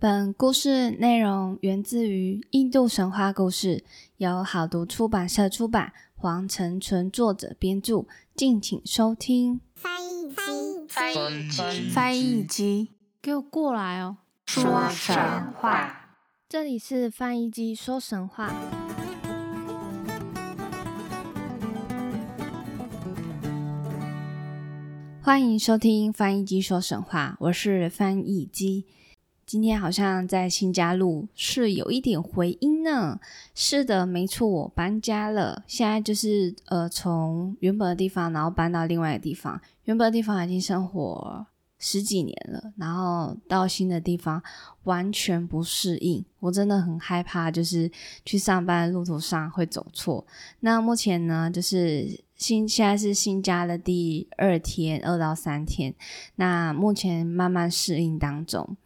本故事内容源自于印度神话故事，由好读出版社出版，黄成纯作者编著，敬请收听。翻译机，翻译机，翻译机，给我过来哦！说神话，这里是翻译机说神话。欢迎收听翻译机说神话，我是翻译机。今天好像在新家录是有一点回音呢。是的，没错，我搬家了。现在就是呃，从原本的地方，然后搬到另外一个地方。原本的地方已经生活十几年了，然后到新的地方完全不适应。我真的很害怕，就是去上班的路途上会走错。那目前呢，就是新现在是新家的第二天，二到三天。那目前慢慢适应当中。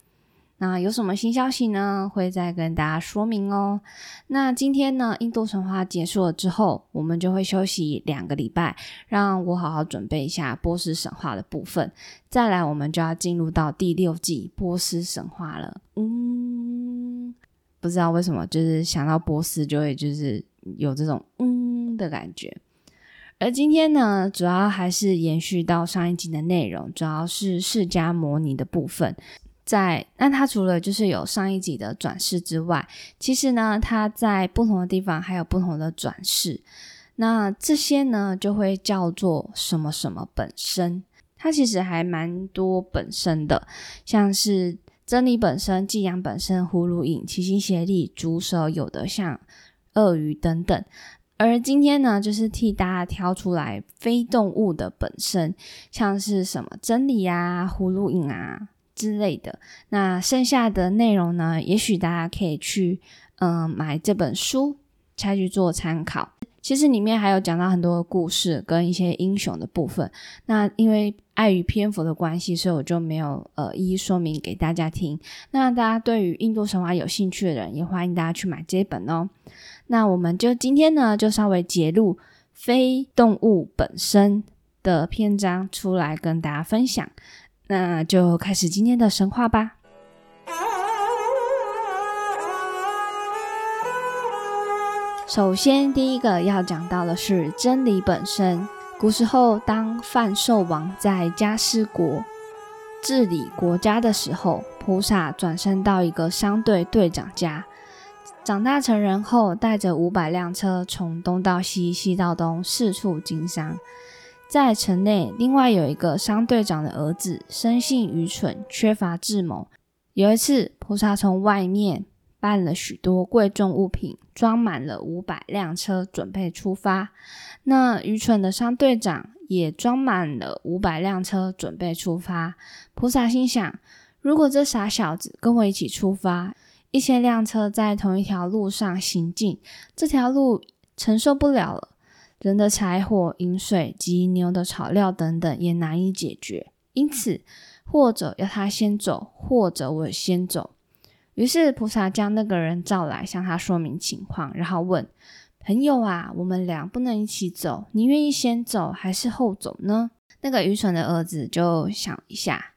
那有什么新消息呢？会再跟大家说明哦。那今天呢，印度神话结束了之后，我们就会休息两个礼拜，让我好好准备一下波斯神话的部分。再来，我们就要进入到第六季波斯神话了。嗯，不知道为什么，就是想到波斯就会就是有这种嗯的感觉。而今天呢，主要还是延续到上一集的内容，主要是释迦摩尼的部分。在那，它除了就是有上一集的转世之外，其实呢，它在不同的地方还有不同的转世。那这些呢，就会叫做什么什么本身。它其实还蛮多本身的，像是真理本身、寄养本身、葫芦影、齐心协力、竹蛇，有的像鳄鱼等等。而今天呢，就是替大家挑出来非动物的本身，像是什么真理啊、葫芦影啊。之类的，那剩下的内容呢？也许大家可以去嗯买这本书，再去做参考。其实里面还有讲到很多的故事跟一些英雄的部分。那因为碍于篇幅的关系，所以我就没有呃一一说明给大家听。那大家对于印度神话有兴趣的人，也欢迎大家去买这本哦。那我们就今天呢，就稍微揭露非动物本身的篇章出来跟大家分享。那就开始今天的神话吧。首先，第一个要讲到的是真理本身。古时候，当范寿王在迦斯国治理国家的时候，菩萨转身到一个商队队长家，长大成人后，带着五百辆车从东到西、西到东，四处经商。在城内，另外有一个商队长的儿子，生性愚蠢，缺乏智谋。有一次，菩萨从外面搬了许多贵重物品，装满了五百辆车，准备出发。那愚蠢的商队长也装满了五百辆车，准备出发。菩萨心想：如果这傻小子跟我一起出发，一千辆车在同一条路上行进，这条路承受不了了。人的柴火、饮水及牛的草料等等也难以解决，因此或者要他先走，或者我先走。于是菩萨将那个人召来，向他说明情况，然后问：“朋友啊，我们俩不能一起走，你愿意先走还是后走呢？”那个愚蠢的儿子就想一下，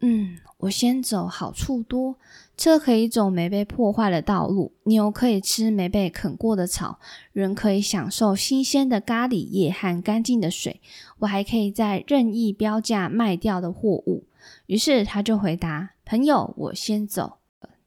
嗯，我先走，好处多。车可以走没被破坏的道路，牛可以吃没被啃过的草，人可以享受新鲜的咖喱叶和干净的水。我还可以在任意标价卖掉的货物。于是他就回答：“朋友，我先走。”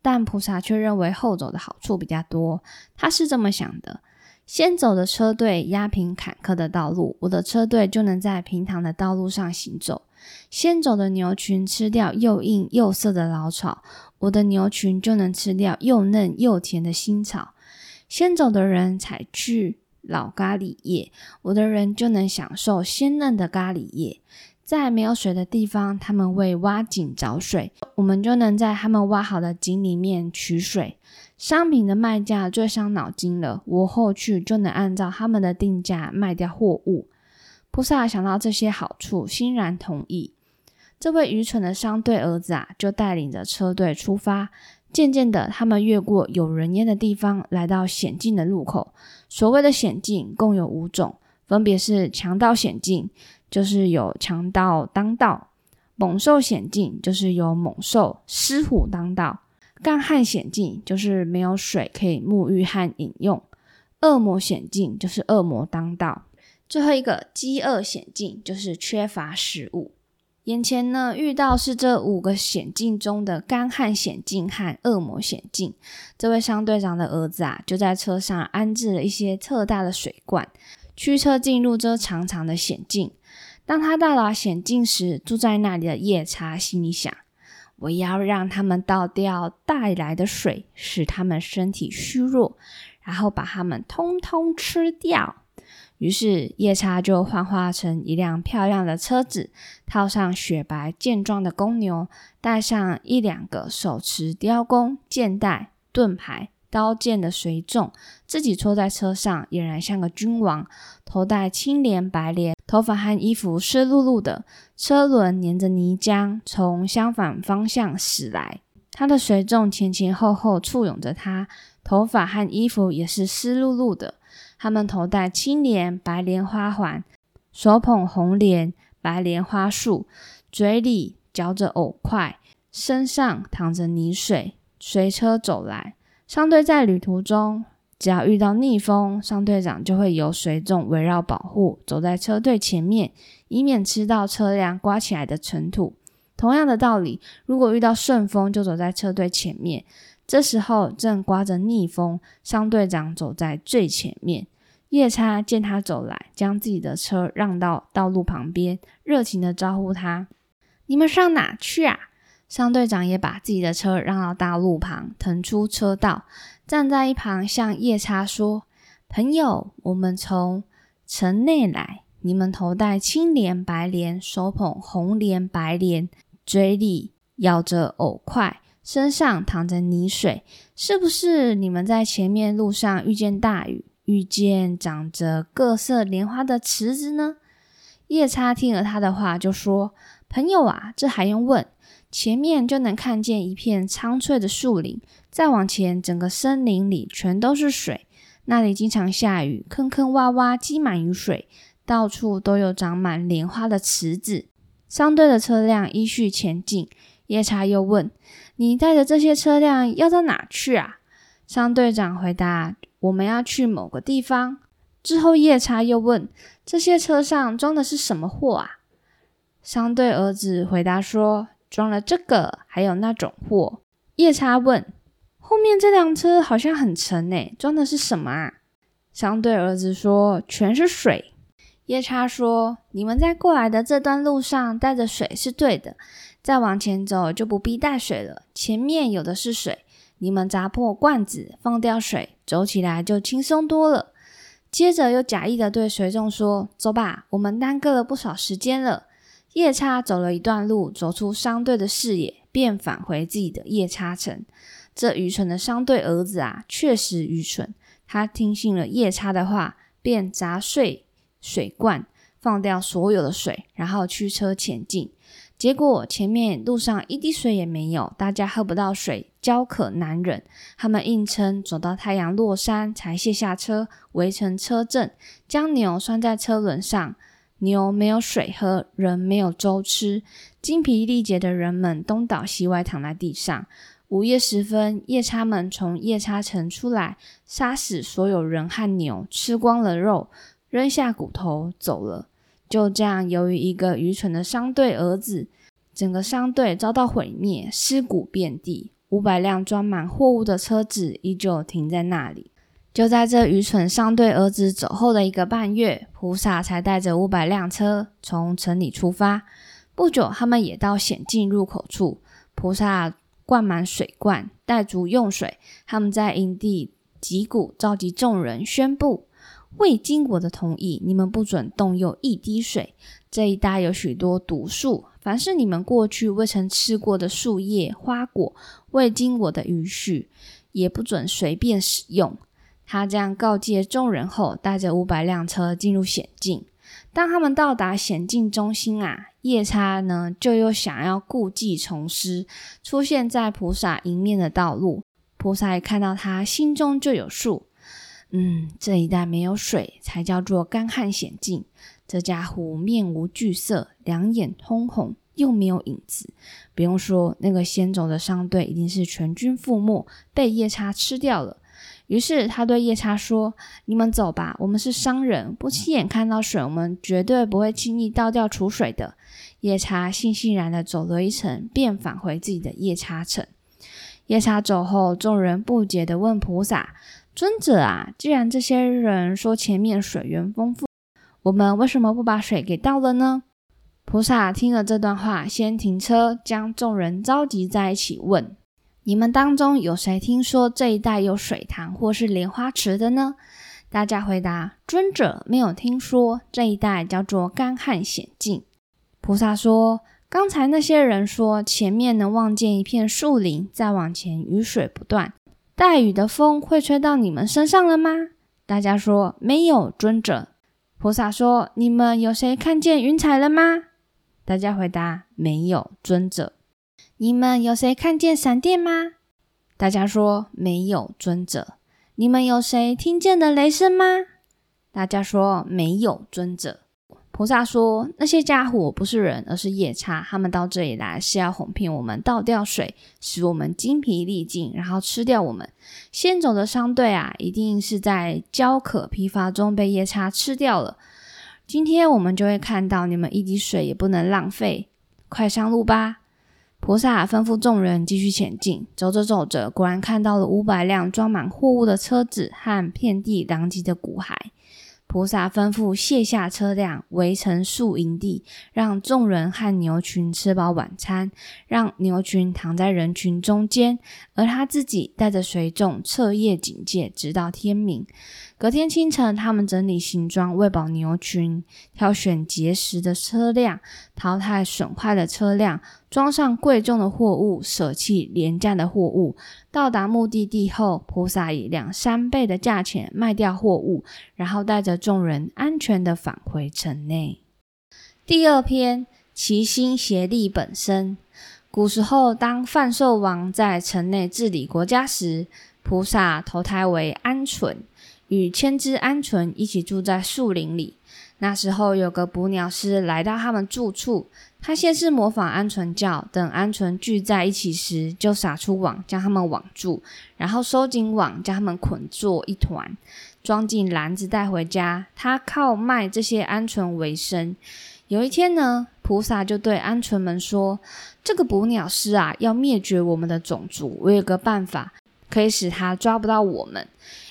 但菩萨却认为后走的好处比较多。他是这么想的：先走的车队压平坎坷的道路，我的车队就能在平坦的道路上行走。先走的牛群吃掉又硬又涩的老草。我的牛群就能吃掉又嫩又甜的新草。先走的人采去老咖喱叶，我的人就能享受鲜嫩的咖喱叶。在没有水的地方，他们为挖井找水，我们就能在他们挖好的井里面取水。商品的卖价最伤脑筋了，我后去就能按照他们的定价卖掉货物。菩萨想到这些好处，欣然同意。这位愚蠢的商队儿子啊，就带领着车队出发。渐渐的，他们越过有人烟的地方，来到险境的路口。所谓的险境共有五种，分别是强盗险境，就是有强盗当道；猛兽险境，就是有猛兽狮虎当道；干旱险境就是没有水可以沐浴和饮用；恶魔险境就是恶魔当道；最后一个饥饿险境就是缺乏食物。眼前呢，遇到是这五个险境中的干旱险境和恶魔险境。这位商队长的儿子啊，就在车上安置了一些特大的水罐，驱车进入这长长的险境。当他到达险境时，住在那里的夜叉心里想：“我要让他们倒掉带来的水，使他们身体虚弱，然后把他们通通吃掉。”于是夜叉就幻化成一辆漂亮的车子，套上雪白健壮的公牛，带上一两个手持雕弓、箭袋、盾牌、刀剑的随众，自己坐在车上，俨然像个君王，头戴青莲白莲，头发和衣服湿漉漉的，车轮粘着泥浆，从相反方向驶来。他的随众前前后后簇拥着他，头发和衣服也是湿漉漉的。他们头戴青莲白莲花环，手捧红莲白莲花束，嘴里嚼着藕块，身上淌着泥水，随车走来。商队在旅途中，只要遇到逆风，商队长就会由随众围绕保护，走在车队前面，以免吃到车辆刮起来的尘土。同样的道理，如果遇到顺风，就走在车队前面。这时候正刮着逆风，商队长走在最前面。夜叉见他走来，将自己的车让到道路旁边，热情的招呼他：“你们上哪去啊？”商队长也把自己的车让到大路旁，腾出车道，站在一旁向夜叉说：“朋友，我们从城内来，你们头戴青莲白莲，手捧红莲白莲，嘴里咬着藕块，身上淌着泥水，是不是你们在前面路上遇见大雨？”遇见长着各色莲花的池子呢？夜叉听了他的话，就说：“朋友啊，这还用问？前面就能看见一片苍翠的树林，再往前，整个森林里全都是水。那里经常下雨，坑坑洼洼积满雨水，到处都有长满莲花的池子。”商队的车辆依序前进。夜叉又问：“你带着这些车辆要到哪去啊？”商队长回答。我们要去某个地方。之后，夜叉又问：“这些车上装的是什么货啊？”商队儿子回答说：“装了这个，还有那种货。”夜叉问：“后面这辆车好像很沉诶，装的是什么啊？”商队儿子说：“全是水。”夜叉说：“你们在过来的这段路上带着水是对的，再往前走就不必带水了。前面有的是水。”你们砸破罐子，放掉水，走起来就轻松多了。接着又假意的对随众说：“走吧，我们耽搁了不少时间了。”夜叉走了一段路，走出商队的视野，便返回自己的夜叉城。这愚蠢的商队儿子啊，确实愚蠢。他听信了夜叉的话，便砸碎水罐，放掉所有的水，然后驱车前进。结果前面路上一滴水也没有，大家喝不到水，焦渴难忍。他们硬撑走到太阳落山，才卸下车，围成车阵，将牛拴在车轮上。牛没有水喝，人没有粥吃，精疲力竭的人们东倒西歪躺在地上。午夜时分，夜叉们从夜叉城出来，杀死所有人和牛，吃光了肉，扔下骨头走了。就这样，由于一个愚蠢的商队儿子，整个商队遭到毁灭，尸骨遍地。五百辆装满货物的车子依旧停在那里。就在这愚蠢商队儿子走后的一个半月，菩萨才带着五百辆车从城里出发。不久，他们也到险境入口处。菩萨灌满水罐，带足用水。他们在营地击鼓，召集众人，宣布。未经我的同意，你们不准动用一滴水。这一带有许多毒树，凡是你们过去未曾吃过的树叶、花果，未经我的允许，也不准随便使用。他这样告诫众人后，带着五百辆车进入险境。当他们到达险境中心啊，夜叉呢就又想要故技重施，出现在菩萨迎面的道路。菩萨一看到他，心中就有数。嗯，这一带没有水，才叫做干旱险境。这家伙面无惧色，两眼通红，又没有影子。不用说，那个先走的商队一定是全军覆没，被夜叉吃掉了。于是他对夜叉说：“你们走吧，我们是商人，不亲眼看到水，我们绝对不会轻易倒掉储水的。”夜叉悻悻然的走了一程，便返回自己的夜叉城。夜叉走后，众人不解的问菩萨：“尊者啊，既然这些人说前面水源丰富，我们为什么不把水给倒了呢？”菩萨听了这段话，先停车，将众人召集在一起，问。你们当中有谁听说这一带有水塘或是莲花池的呢？大家回答：尊者没有听说这一带叫做干旱险境。菩萨说：刚才那些人说前面能望见一片树林，再往前雨水不断，带雨的风会吹到你们身上了吗？大家说没有，尊者。菩萨说：你们有谁看见云彩了吗？大家回答：没有，尊者。你们有谁看见闪电吗？大家说没有，尊者。你们有谁听见了雷声吗？大家说没有，尊者。菩萨说：那些家伙不是人，而是夜叉。他们到这里来是要哄骗我们倒掉水，使我们精疲力尽，然后吃掉我们。先走的商队啊，一定是在焦渴疲乏中被夜叉吃掉了。今天我们就会看到，你们一滴水也不能浪费。快上路吧！菩萨吩咐众人继续前进，走着走着，果然看到了五百辆装满货物的车子和遍地狼藉的骨骸。菩萨吩咐卸下车辆，围成宿营地，让众人和牛群吃饱晚餐，让牛群躺在人群中间，而他自己带着随众彻夜警戒，直到天明。隔天清晨，他们整理行装，喂饱牛群，挑选结实的车辆，淘汰损坏的车辆。装上贵重的货物，舍弃廉价的货物。到达目的地后，菩萨以两三倍的价钱卖掉货物，然后带着众人安全的返回城内。第二篇，齐心协力本身。古时候，当范寿王在城内治理国家时，菩萨投胎为鹌鹑，与千只鹌鹑一起住在树林里。那时候，有个捕鸟师来到他们住处。他先是模仿鹌鹑叫，等鹌鹑聚在一起时，就撒出网将它们网住，然后收紧网将它们捆作一团，装进篮子带回家。他靠卖这些鹌鹑为生。有一天呢，菩萨就对鹌鹑们说：“这个捕鸟师啊，要灭绝我们的种族。我有个办法，可以使它抓不到我们。”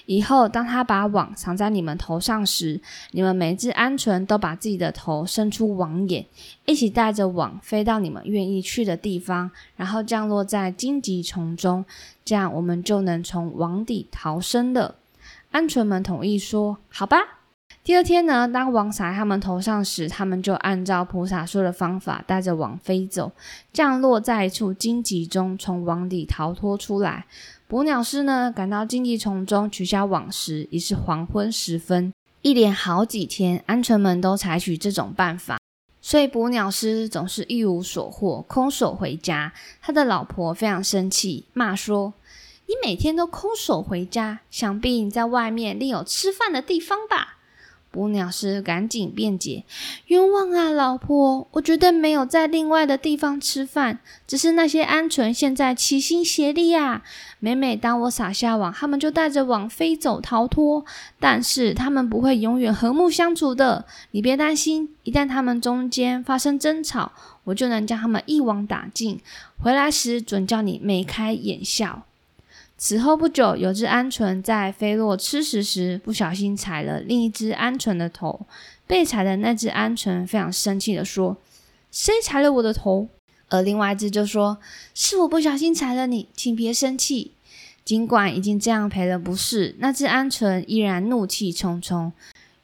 以后，当它把网藏在你们头上时，你们每只鹌鹑都把自己的头伸出网眼，一起带着网飞到你们愿意去的地方，然后降落在荆棘丛中，这样我们就能从网底逃生了。鹌鹑们同意说：“好吧。”第二天呢，当网撒在他们头上时，他们就按照菩萨说的方法，带着网飞走，降落在一处荆棘中，从网底逃脱出来。捕鸟师呢，赶到荆棘丛中取下网时，已是黄昏时分。一连好几天，鹌鹑们都采取这种办法，所以捕鸟师总是一无所获，空手回家。他的老婆非常生气，骂说：“你每天都空手回家，想必你在外面另有吃饭的地方吧？”捕鸟师赶紧辩解：“冤枉啊，老婆！我绝对没有在另外的地方吃饭，只是那些鹌鹑现在齐心协力啊。每每当我撒下网，他们就带着网飞走逃脱。但是他们不会永远和睦相处的。你别担心，一旦他们中间发生争吵，我就能将他们一网打尽。回来时准叫你眉开眼笑。”此后不久，有只鹌鹑在飞落吃食时，不小心踩了另一只鹌鹑的头。被踩的那只鹌鹑非常生气的说：“谁踩了我的头？”而另外一只就说：“是我不小心踩了你，请别生气。”尽管已经这样赔了不是，那只鹌鹑依然怒气冲冲。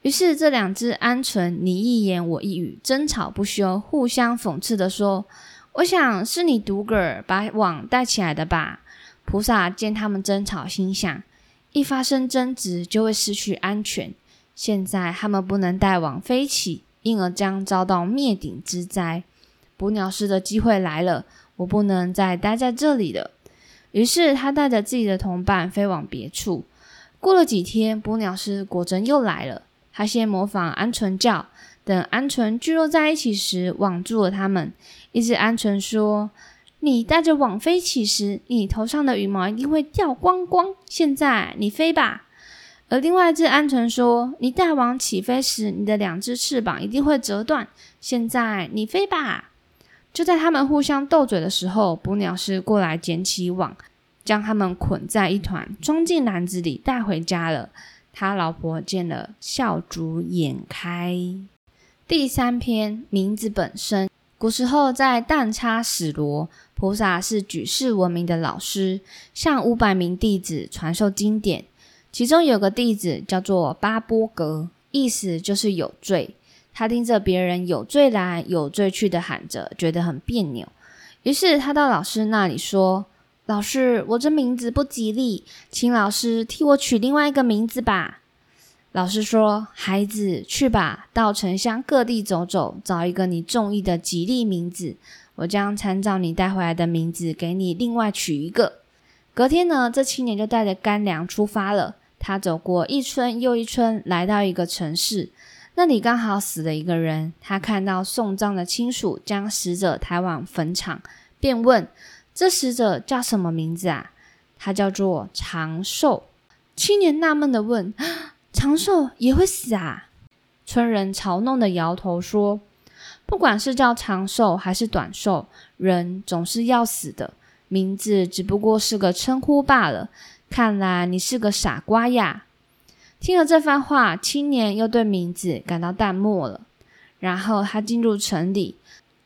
于是这两只鹌鹑你一言我一语，争吵不休，互相讽刺的说：“我想是你独个儿把网带起来的吧。”菩萨见他们争吵，心想：一发生争执就会失去安全。现在他们不能带网飞起，因而将遭到灭顶之灾。捕鸟师的机会来了，我不能再待在这里了。于是他带着自己的同伴飞往别处。过了几天，捕鸟师果真又来了。他先模仿鹌鹑叫，等鹌鹑聚落在一起时，网住了它们。一只鹌鹑说：“你带着网飞起时，你头上的羽毛一定会掉光光。现在你飞吧。”而另外一只鹌鹑说：“你带网起飞时，你的两只翅膀一定会折断。现在你飞吧。”就在他们互相斗嘴的时候，捕鸟师过来捡起网，将他们捆在一团，装进篮子里带回家了。他老婆见了，笑逐眼开。第三篇名字本身，古时候在旦差史罗，菩萨是举世闻名的老师，向五百名弟子传授经典。其中有个弟子叫做巴波格，意思就是有罪。他听着别人有罪来有罪去的喊着，觉得很别扭。于是他到老师那里说。老师，我这名字不吉利，请老师替我取另外一个名字吧。老师说：“孩子，去吧，到城乡各地走走，找一个你中意的吉利名字。我将参照你带回来的名字，给你另外取一个。”隔天呢，这青年就带着干粮出发了。他走过一村又一村，来到一个城市，那里刚好死了一个人。他看到送葬的亲属将死者抬往坟场，便问。这死者叫什么名字啊？他叫做长寿。青年纳闷的问：“ 长寿也会死啊？”村人嘲弄的摇头说：“不管是叫长寿还是短寿，人总是要死的。名字只不过是个称呼罢了。看来你是个傻瓜呀！”听了这番话，青年又对名字感到淡漠了。然后他进入城里。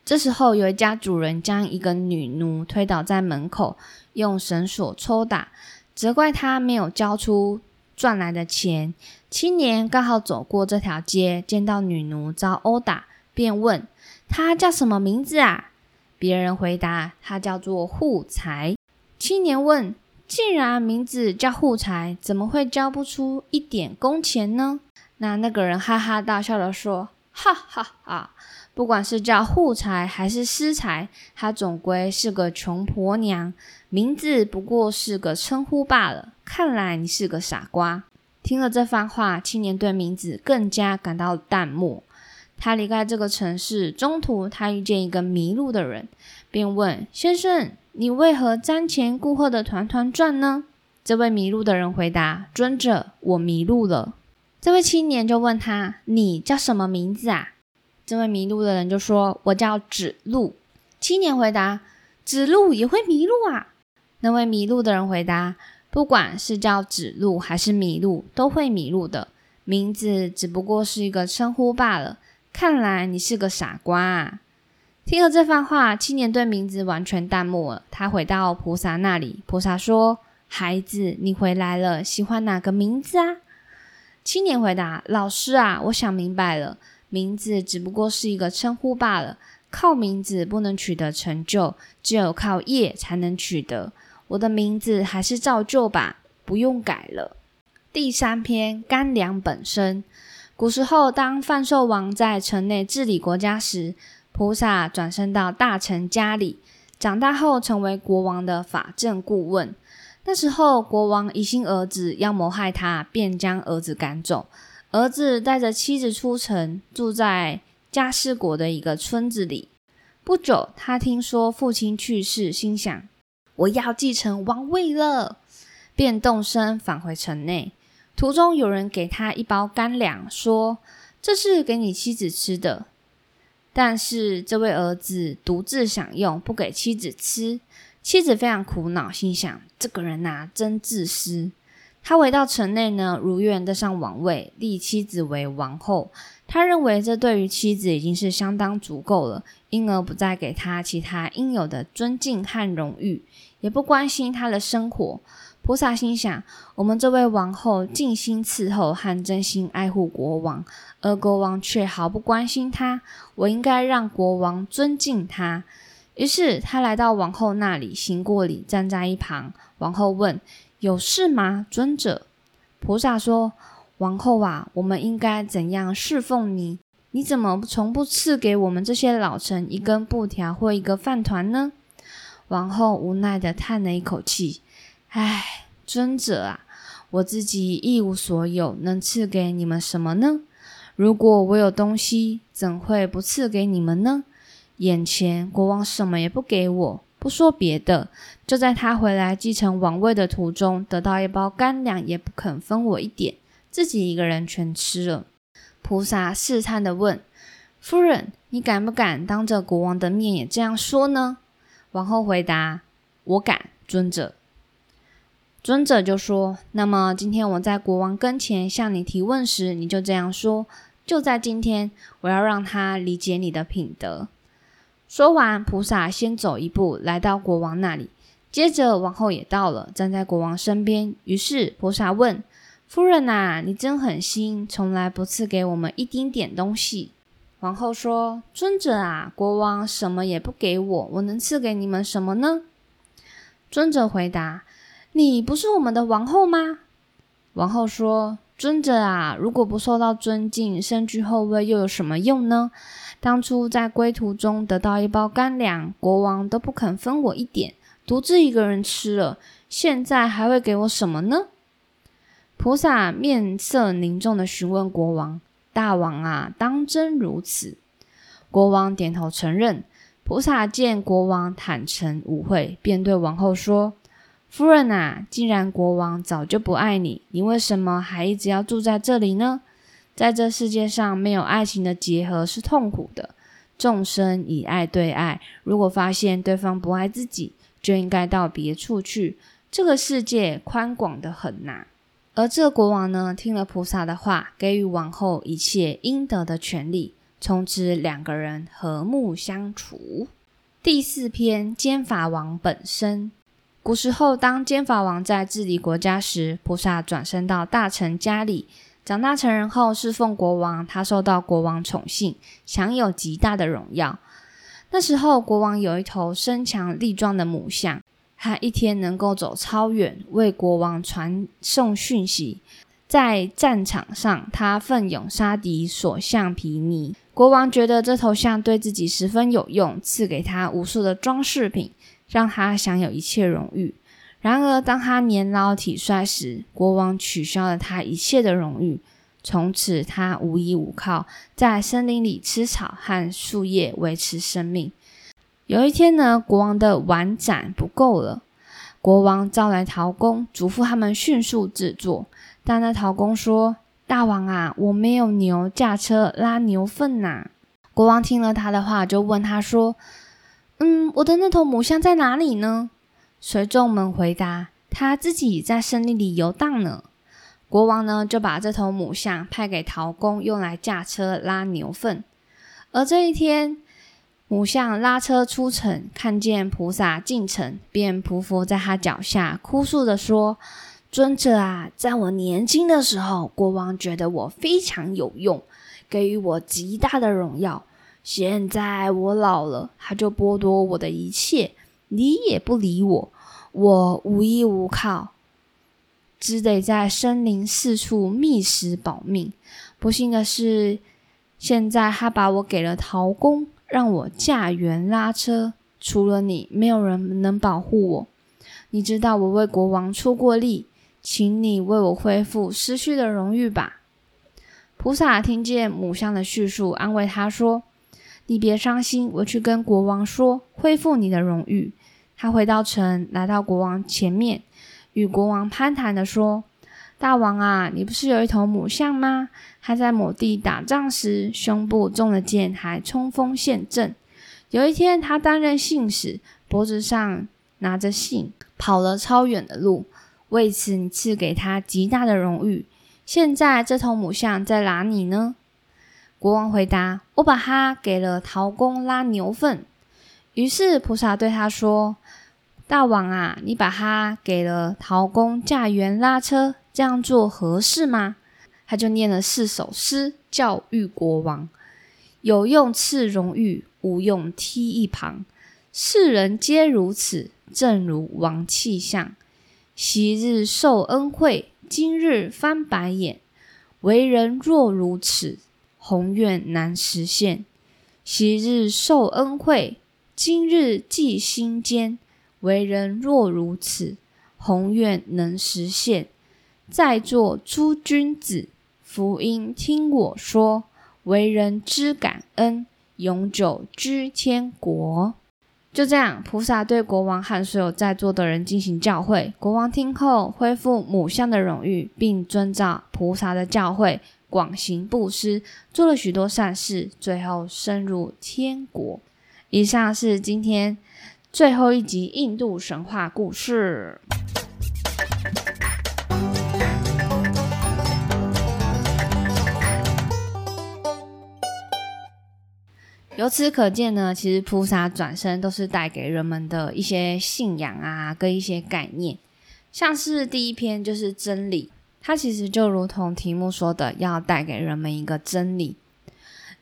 这时候，有一家主人将一个女奴推倒在门口，用绳索抽打，责怪她没有交出赚来的钱。青年刚好走过这条街，见到女奴遭殴打，便问他叫什么名字啊？别人回答他叫做护财。青年问：既然名字叫护财，怎么会交不出一点工钱呢？那那个人哈哈大笑的说：哈哈哈。不管是叫护财还是私财，她总归是个穷婆娘，名字不过是个称呼罢了。看来你是个傻瓜。听了这番话，青年对名字更加感到淡漠。他离开这个城市，中途他遇见一个迷路的人，便问先生：“你为何瞻前顾后的团团转呢？”这位迷路的人回答：“尊者，我迷路了。”这位青年就问他：“你叫什么名字啊？”这位迷路的人就说：“我叫指路。”青年回答：“指路也会迷路啊？”那位迷路的人回答：“不管是叫指路还是迷路，都会迷路的。名字只不过是一个称呼罢了。看来你是个傻瓜。”啊！听了这番话，青年对名字完全淡漠了。他回到菩萨那里，菩萨说：“孩子，你回来了，喜欢哪个名字啊？”青年回答：“老师啊，我想明白了。”名字只不过是一个称呼罢了，靠名字不能取得成就，只有靠业才能取得。我的名字还是照旧吧，不用改了。第三篇干粮本身。古时候，当范寿王在城内治理国家时，菩萨转身到大臣家里，长大后成为国王的法政顾问。那时候，国王疑心儿子要谋害他，便将儿子赶走。儿子带着妻子出城，住在加斯国的一个村子里。不久，他听说父亲去世，心想：“我要继承王位了。”便动身返回城内。途中，有人给他一包干粮，说：“这是给你妻子吃的。”但是，这位儿子独自享用，不给妻子吃。妻子非常苦恼，心想：“这个人呐，真自私。”他回到城内呢，如愿登上王位，立妻子为王后。他认为这对于妻子已经是相当足够了，因而不再给他其他应有的尊敬和荣誉，也不关心他的生活。菩萨心想：我们这位王后尽心伺候和真心爱护国王，而国王却毫不关心她。我应该让国王尊敬她。于是他来到王后那里，行过礼，站在一旁。王后问。有事吗，尊者？菩萨说：“王后啊，我们应该怎样侍奉你？你怎么从不赐给我们这些老臣一根布条或一个饭团呢？”王后无奈的叹了一口气：“唉，尊者啊，我自己一无所有，能赐给你们什么呢？如果我有东西，怎会不赐给你们呢？眼前国王什么也不给我，不说别的，就在他回来继承王位的途中，得到一包干粮，也不肯分我一点，自己一个人全吃了。菩萨试探的问：“夫人，你敢不敢当着国王的面也这样说呢？”王后回答：“我敢，尊者。”尊者就说：“那么今天我在国王跟前向你提问时，你就这样说。就在今天，我要让他理解你的品德。”说完，菩萨先走一步，来到国王那里。接着，王后也到了，站在国王身边。于是，菩萨问：“夫人呐，你真狠心，从来不赐给我们一丁点东西。”王后说：“尊者啊，国王什么也不给我，我能赐给你们什么呢？”尊者回答。你不是我们的王后吗？王后说：“尊者啊，如果不受到尊敬，身居后位又有什么用呢？当初在归途中得到一包干粮，国王都不肯分我一点，独自一个人吃了。现在还会给我什么呢？”菩萨面色凝重的询问国王：“大王啊，当真如此？”国王点头承认。菩萨见国王坦诚无讳，便对王后说。夫人呐，既然国王早就不爱你，你为什么还一直要住在这里呢？在这世界上，没有爱情的结合是痛苦的。众生以爱对爱，如果发现对方不爱自己，就应该到别处去。这个世界宽广的很呐。而这国王呢，听了菩萨的话，给予王后一切应得的权利，从此两个人和睦相处。第四篇，奸法王本身。古时候，当奸法王在治理国家时，菩萨转身到大臣家里，长大成人后侍奉国王。他受到国王宠幸，享有极大的荣耀。那时候，国王有一头身强力壮的母象，他一天能够走超远，为国王传送讯息。在战场上，他奋勇杀敌，所向披靡。国王觉得这头象对自己十分有用，赐给他无数的装饰品。让他享有一切荣誉。然而，当他年老体衰时，国王取消了他一切的荣誉。从此，他无依无靠，在森林里吃草和树叶维持生命。有一天呢，国王的碗盏不够了，国王召来陶工，嘱咐他们迅速制作。但那陶工说：“大王啊，我没有牛驾车拉牛粪呐。”国王听了他的话，就问他说。嗯，我的那头母象在哪里呢？随众们回答：“他自己在森林里游荡呢。”国王呢，就把这头母象派给陶工，用来驾车拉牛粪。而这一天，母象拉车出城，看见菩萨进城，便匍匐在他脚下，哭诉着说：“尊者啊，在我年轻的时候，国王觉得我非常有用，给予我极大的荣耀。”现在我老了，他就剥夺我的一切，理也不理我，我无依无靠，只得在森林四处觅食保命。不幸的是，现在他把我给了陶工，让我驾辕拉车。除了你，没有人能保护我。你知道我为国王出过力，请你为我恢复失去的荣誉吧。菩萨听见母象的叙述，安慰他说。你别伤心，我去跟国王说，恢复你的荣誉。他回到城，来到国王前面，与国王攀谈的说：“大王啊，你不是有一头母象吗？他在某地打仗时，胸部中了箭，还冲锋陷阵。有一天，他担任信使，脖子上拿着信，跑了超远的路。为此，你赐给他极大的荣誉。现在，这头母象在哪里呢？”国王回答：“我把它给了陶工拉牛粪。”于是菩萨对他说：“大王啊，你把它给了陶工驾辕拉车，这样做合适吗？”他就念了四首诗，教育国王：“有用赐荣誉，无用踢一旁。世人皆如此，正如王气象。昔日受恩惠，今日翻白眼。为人若如此。”宏愿难实现，昔日受恩惠，今日寄心间。为人若如此，宏愿能实现。在座诸君子，福音听我说，为人知感恩，永久居天国。就这样，菩萨对国王和所有在座的人进行教诲。国王听后，恢复母相的荣誉，并遵照菩萨的教诲，广行布施，做了许多善事，最后升入天国。以上是今天最后一集印度神话故事。由此可见呢，其实菩萨转身都是带给人们的一些信仰啊，跟一些概念。像是第一篇就是真理，它其实就如同题目说的，要带给人们一个真理。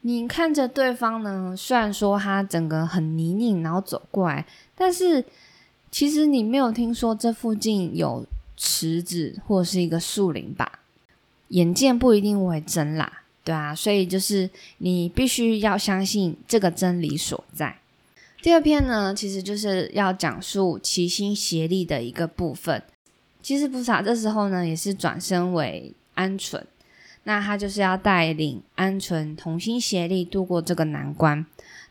你看着对方呢，虽然说他整个很泥泞，然后走过来，但是其实你没有听说这附近有池子或者是一个树林吧？眼见不一定为真啦。对啊，所以就是你必须要相信这个真理所在。第二篇呢，其实就是要讲述齐心协力的一个部分。其实菩萨这时候呢，也是转身为鹌鹑，那他就是要带领鹌鹑同心协力度过这个难关。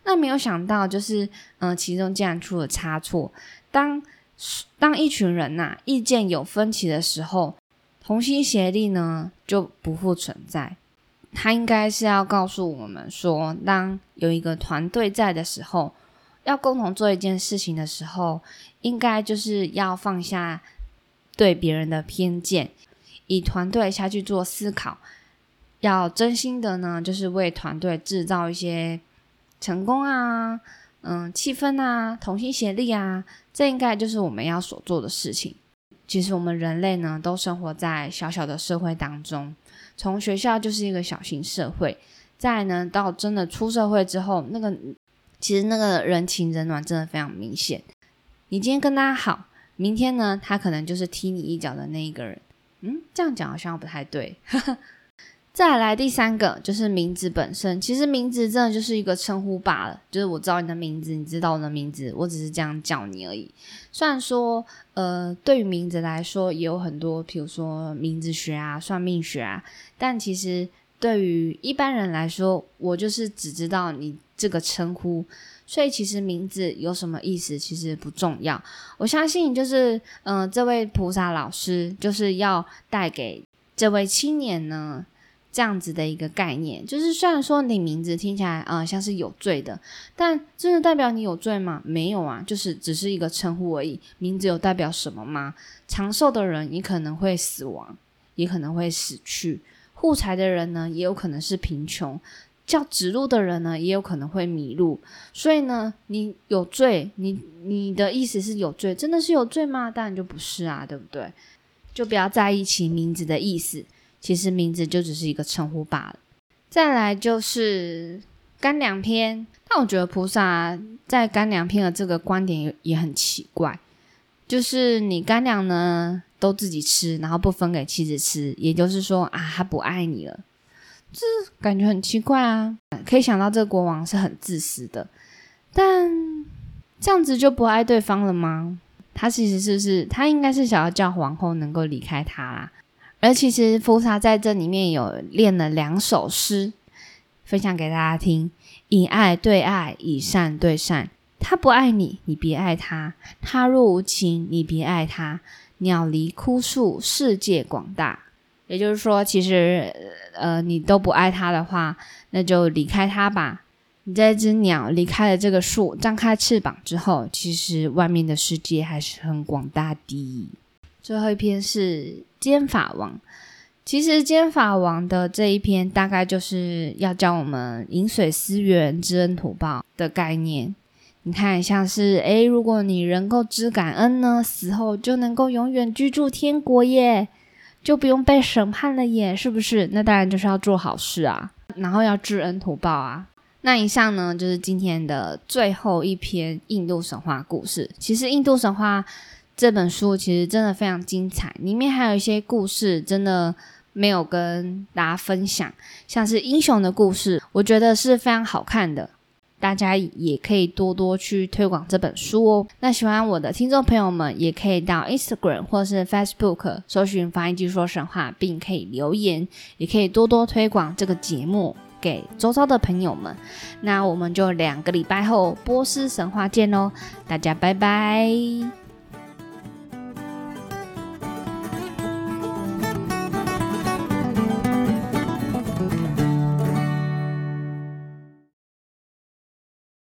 那没有想到，就是嗯，其中竟然出了差错。当当一群人呐意见有分歧的时候，同心协力呢就不复存在。他应该是要告诉我们说，当有一个团队在的时候，要共同做一件事情的时候，应该就是要放下对别人的偏见，以团队下去做思考，要真心的呢，就是为团队制造一些成功啊，嗯，气氛啊，同心协力啊，这应该就是我们要所做的事情。其实我们人类呢，都生活在小小的社会当中。从学校就是一个小型社会，再呢到真的出社会之后，那个其实那个人情冷暖真的非常明显。你今天跟大家好，明天呢他可能就是踢你一脚的那一个人。嗯，这样讲好像不太对。再来第三个就是名字本身，其实名字真的就是一个称呼罢了，就是我知道你的名字，你知道我的名字，我只是这样叫你而已。虽然说，呃，对于名字来说也有很多，比如说名字学啊、算命学啊，但其实对于一般人来说，我就是只知道你这个称呼，所以其实名字有什么意思其实不重要。我相信就是，嗯，这位菩萨老师就是要带给这位青年呢。这样子的一个概念，就是虽然说你名字听起来啊像是有罪的，但真的代表你有罪吗？没有啊，就是只是一个称呼而已。名字有代表什么吗？长寿的人，你可能会死亡，也可能会死去；护财的人呢，也有可能是贫穷；叫指路的人呢，也有可能会迷路。所以呢，你有罪，你你的意思是有罪，真的是有罪吗？当然就不是啊，对不对？就不要在意其名字的意思。其实名字就只是一个称呼罢了。再来就是干粮篇，但我觉得菩萨在干粮篇的这个观点也很奇怪，就是你干粮呢都自己吃，然后不分给妻子吃，也就是说啊，他不爱你了，这感觉很奇怪啊。可以想到这个国王是很自私的，但这样子就不爱对方了吗？他其实是不是他应该是想要叫皇后能够离开他啦？而其实菩萨在这里面有练了两首诗，分享给大家听：以爱对爱，以善对善。他不爱你，你别爱他；他若无情，你别爱他。鸟离枯树，世界广大。也就是说，其实呃，你都不爱他的话，那就离开他吧。你这只鸟离开了这个树，张开翅膀之后，其实外面的世界还是很广大的。最后一篇是。兼法王，其实兼法王的这一篇大概就是要教我们饮水思源、知恩图报的概念。你看，像是诶，如果你能够知感恩呢，死后就能够永远居住天国耶，就不用被审判了耶，是不是？那当然就是要做好事啊，然后要知恩图报啊。那以上呢，就是今天的最后一篇印度神话故事。其实印度神话。这本书其实真的非常精彩，里面还有一些故事真的没有跟大家分享，像是英雄的故事，我觉得是非常好看的。大家也可以多多去推广这本书哦。那喜欢我的听众朋友们，也可以到 Instagram 或是 Facebook 搜寻“翻译机说神话”，并可以留言，也可以多多推广这个节目给周遭的朋友们。那我们就两个礼拜后波斯神话见喽，大家拜拜。